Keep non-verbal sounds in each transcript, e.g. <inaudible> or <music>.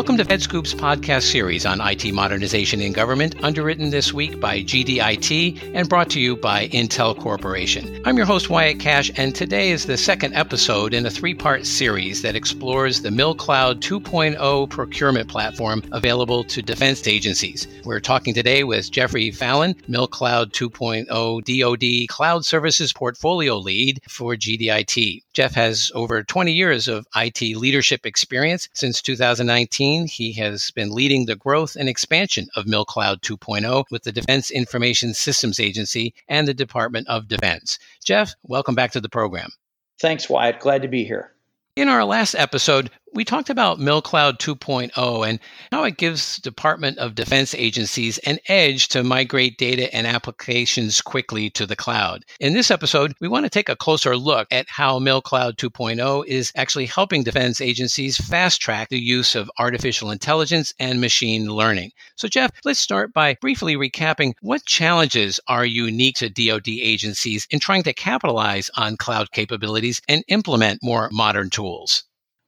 Welcome to FedScoop's podcast series on IT modernization in government, underwritten this week by GDIT and brought to you by Intel Corporation. I'm your host, Wyatt Kash, and today is the second episode in a three part series that explores the MilCloud 2.0 procurement platform available to defense agencies. We're talking today with Jeffrey Fallon, MilCloud 2.0 DoD Cloud Services Portfolio Lead for GDIT. Jeff has over 20 years of IT leadership experience. Since 2019, he has been leading the growth and expansion of MilCloud 2.0 with the Defense Information Systems Agency and the Department of Defense. Jeff, welcome back to the program. Thanks, Wyatt. Glad to be here. In our last episode, we talked about MilCloud 2.0 and how it gives Department of Defense agencies an edge to migrate data and applications quickly to the cloud. In this episode, we want to take a closer look at how MilCloud 2.0 is actually helping defense agencies fast track the use of artificial intelligence and machine learning. So, Jeff, let's start by briefly recapping what challenges are unique to DoD agencies in trying to capitalize on cloud capabilities and implement more modern tools.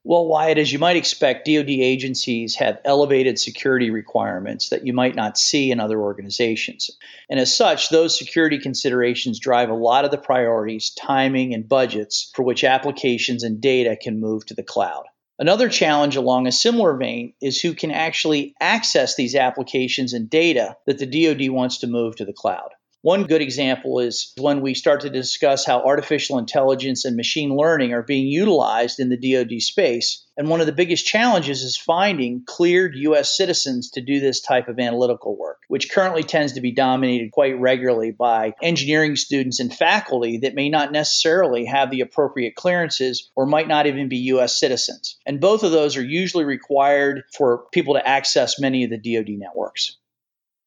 Well, Wyatt, as you might expect, DoD agencies have elevated security requirements that you might not see in other organizations. And as such, those security considerations drive a lot of the priorities, timing, and budgets for which applications and data can move to the cloud. Another challenge along a similar vein is who can actually access these applications and data that the DoD wants to move to the cloud. One good example is when we start to discuss how artificial intelligence and machine learning are being utilized in the DoD space. And one of the biggest challenges is finding cleared U.S. citizens to do this type of analytical work, which currently tends to be dominated quite regularly by engineering students and faculty that may not necessarily have the appropriate clearances or might not even be U.S. citizens. And both of those are usually required for people to access many of the DoD networks.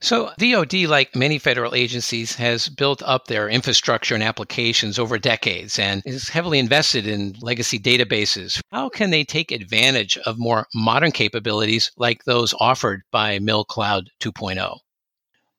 So, DoD, like many federal agencies, has built up their infrastructure and applications over decades and is heavily invested in legacy databases. How can they take advantage of more modern capabilities like those offered by MilCloud 2.0?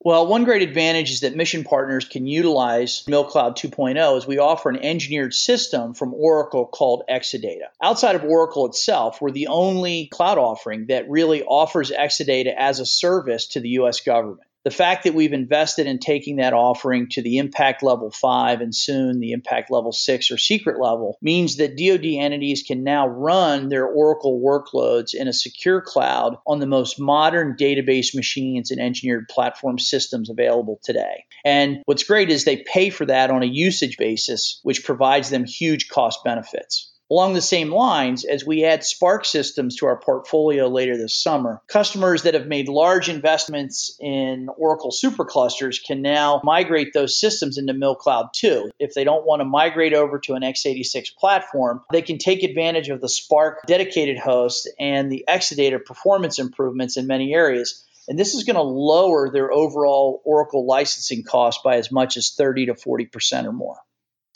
Well, one great advantage is that mission partners can utilize MilCloud 2.0 as we offer an engineered system from Oracle called Exadata. Outside of Oracle itself, we're the only cloud offering that really offers Exadata as a service to the US government the fact that we've invested in taking that offering to the impact level five and soon the impact level six or secret level means that DoD entities can now run their Oracle workloads in a secure cloud on the most modern database machines and engineered platform systems available today. And what's great is they pay for that on a usage basis, which provides them huge cost benefits. Along the same lines, as we add SPARC systems to our portfolio later this summer, customers that have made large investments in Oracle superclusters can now migrate those systems into MilCloud 2. If they don't want to migrate over to an x86 platform, they can take advantage of the SPARC dedicated host and the Exadata performance improvements in many areas. And this is going to lower their overall Oracle licensing cost by as much as 30 to 40% or more.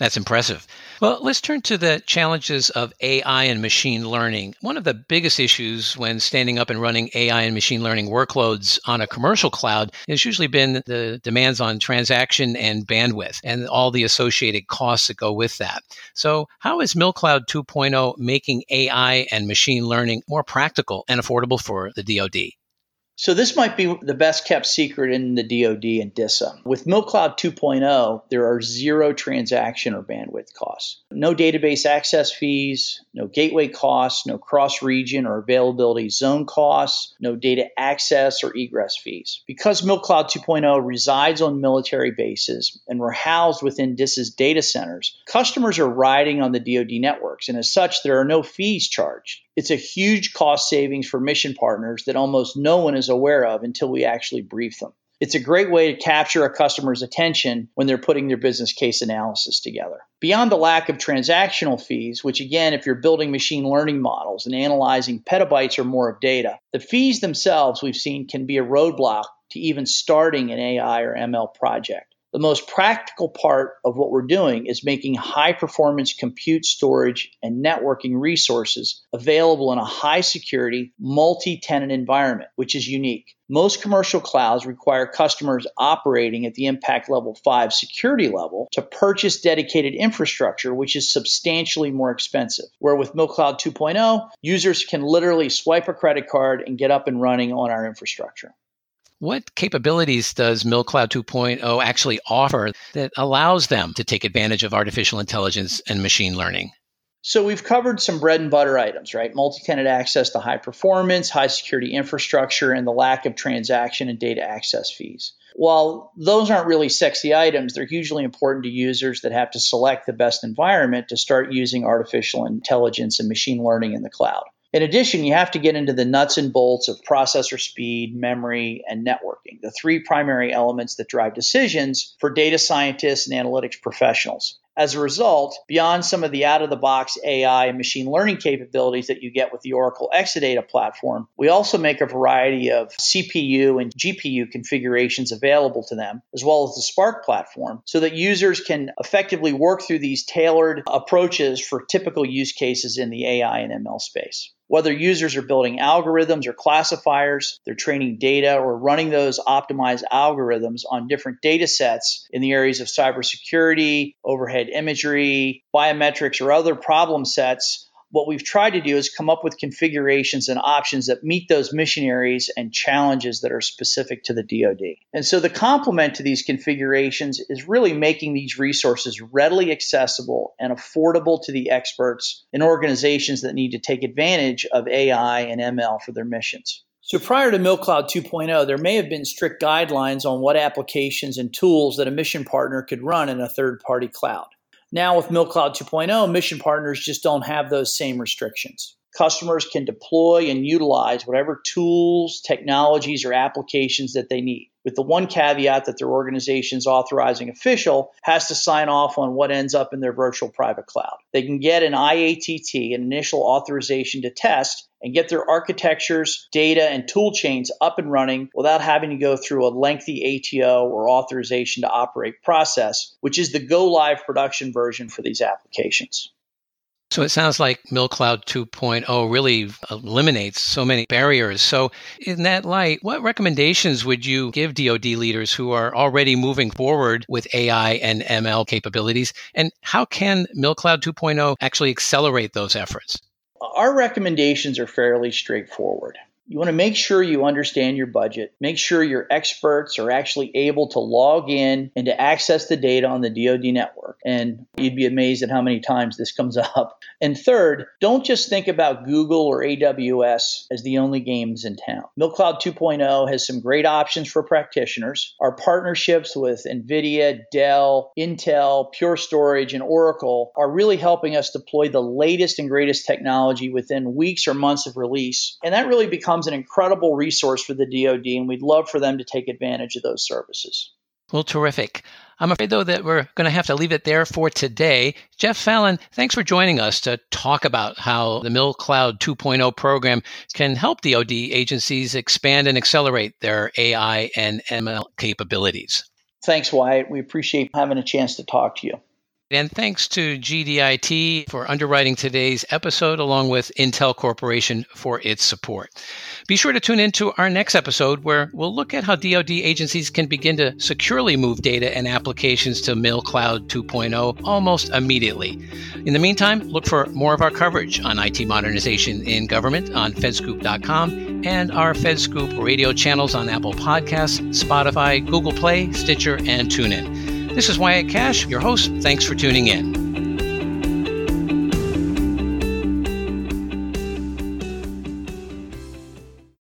That's impressive. Well, let's turn to the challenges of AI and machine learning. One of the biggest issues when standing up and running AI and machine learning workloads on a commercial cloud has usually been the demands on transaction and bandwidth and all the associated costs that go with that. So, how is MilCloud 2.0 making AI and machine learning more practical and affordable for the DoD? So this might be the best kept secret in the DoD and DISA. With MilCloud 2.0, there are zero transaction or bandwidth costs. No database access fees, no gateway costs, no cross-region or availability zone costs, no data access or egress fees. Because MilCloud 2.0 resides on military bases and we're housed within DISA's data centers, customers are riding on the DoD networks, and as such, there are no fees charged. It's a huge cost savings for mission partners that almost no one is aware of until we actually brief them. It's a great way to capture a customer's attention when they're putting their business case analysis together. Beyond the lack of transactional fees, which again, if you're building machine learning models and analyzing petabytes or more of data, the fees themselves we've seen can be a roadblock to even starting an AI or ML project. The most practical part of what we're doing is making high performance compute storage and networking resources available in a high security, multi tenant environment, which is unique. Most commercial clouds require customers operating at the impact level 5 security level to purchase dedicated infrastructure, which is substantially more expensive. Where with MilCloud 2.0, users can literally swipe a credit card and get up and running on our infrastructure. What capabilities does MilCloud 2.0 actually offer that allows them to take advantage of artificial intelligence and machine learning? So we've covered some bread and butter items, right? Multi-tenant access to high performance, high security infrastructure, and the lack of transaction and data access fees. While those aren't really sexy items, they're hugely important to users that have to select the best environment to start using artificial intelligence and machine learning in the cloud. In addition, you have to get into the nuts and bolts of processor speed, memory, and networking, the three primary elements that drive decisions for data scientists and analytics professionals. As a result, beyond some of the out of the box AI and machine learning capabilities that you get with the Oracle Exadata platform, we also make a variety of CPU and GPU configurations available to them, as well as the SPARC platform, so that users can effectively work through these tailored approaches for typical use cases in the AI and ML space. Whether users are building algorithms or classifiers, they're training data or running those optimized algorithms on different data sets in the areas of cybersecurity, overhead imagery, biometrics, or other problem sets what we've tried to do is come up with configurations and options that meet those missionaries and challenges that are specific to the DoD. And so the complement to these configurations is really making these resources readily accessible and affordable to the experts and organizations that need to take advantage of AI and ML for their missions. So prior to MilCloud 2.0, there may have been strict guidelines on what applications and tools that a mission partner could run in a third party cloud. Now, with MilCloud 2.0, mission partners just don't have those same restrictions. Customers can deploy and utilize whatever tools, technologies, or applications that they need, with the one caveat that their organization's authorizing official has to sign off on what ends up in their virtual private cloud. They can get an IATT, an initial authorization to test, and get their architectures, data, and tool chains up and running without having to go through a lengthy ATO or authorization to operate process, which is the go live production version for these applications. So it sounds like MilCloud 2.0 really eliminates so many barriers. So, in that light, what recommendations would you give DoD leaders who are already moving forward with AI and ML capabilities? And how can MilCloud 2.0 actually accelerate those efforts? Our recommendations are fairly straightforward. You want to make sure you understand your budget. Make sure your experts are actually able to log in and to access the data on the DoD network. And you'd be amazed at how many times this comes <laughs> up. And third, don't just think about Google or AWS as the only games in town. MilCloud 2.0 has some great options for practitioners. Our partnerships with NVIDIA, Dell, Intel, Pure Storage, and Oracle are really helping us deploy the latest and greatest technology within weeks or months of release. And that really becomes becomes an incredible resource for the DoD, and we'd love for them to take advantage of those services. Well, terrific. I'm afraid, though, that we're going to have to leave it there for today. Jeff Fallon, thanks for joining us to talk about how the MilCloud 2.0 program can help DoD agencies expand and accelerate their AI and ML capabilities. Thanks, Wyatt. We appreciate having a chance to talk to you. And thanks to GDIT for underwriting today's episode, along with Intel Corporation for its support. Be sure to tune in to our next episode where we'll look at how DoD agencies can begin to securely move data and applications to MilCloud 2.0 almost immediately. In the meantime, look for more of our coverage on IT modernization in government on fedscoop.com and our FedScoop radio channels on Apple Podcasts, Spotify, Google Play, Stitcher, and TuneIn. This is Wyatt Kash, your host. Thanks for tuning in.